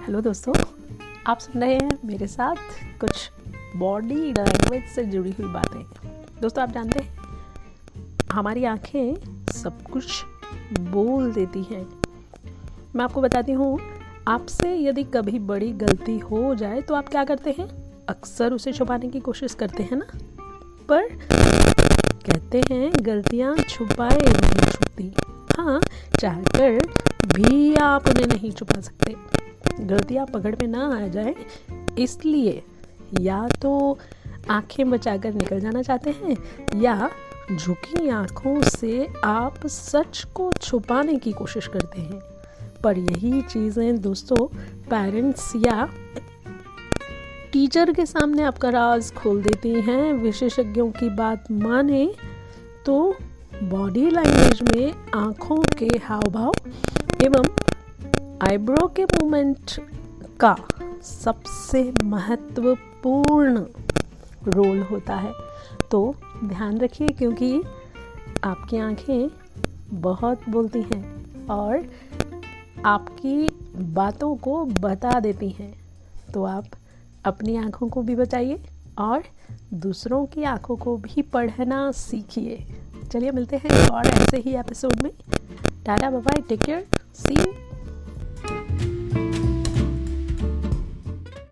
Hello दोस्तों, आप सुन रहे हैं मेरे साथ कुछ बॉडी लैंग्वेज से जुड़ी हुई बातें। दोस्तों, आप जानते हैं, हमारी आँखें सब कुछ बोल देती हैं। मैं आपको बताती हूँ, आपसे यदि कभी बड़ी गलती हो जाए तो आप क्या करते हैं? अक्सर उसे छुपाने की कोशिश करते हैं ना? पर कहते हैं, गलतियाँ छुपाए नहीं छुपती। हाँ चाहकर भी आप उन्हें नहीं छुपा सकते। गलतियाँ पकड़ में ना आ जाए। इसलिए या तो आँखें बचाकर निकल जाना चाहते हैं, या झुकी आँखों से आप सच को छुपाने की कोशिश करते हैं। पर यही चीज़ें दोस्तों पेरेंट्स या टीचर के सामने आपका राज खोल देती हैं। विशेषज्ञों की बात माने तो बॉडी लैंग्वेज में आँखों के हाव भाव एवं आईब्रो के मूवमेंट का सबसे महत्वपूर्ण रोल होता है। तो ध्यान रखिए क्योंकि आपकी आँखें बहुत बोलती हैं और आपकी बातों को बता देती हैं। तो आप अपनी आँखों को भी बचाइए और दूसरों की आँखों को भी पढ़ना सीखिए। चलिए मिलते हैं और ऐसे ही एपिसोड में। Tata bye take care see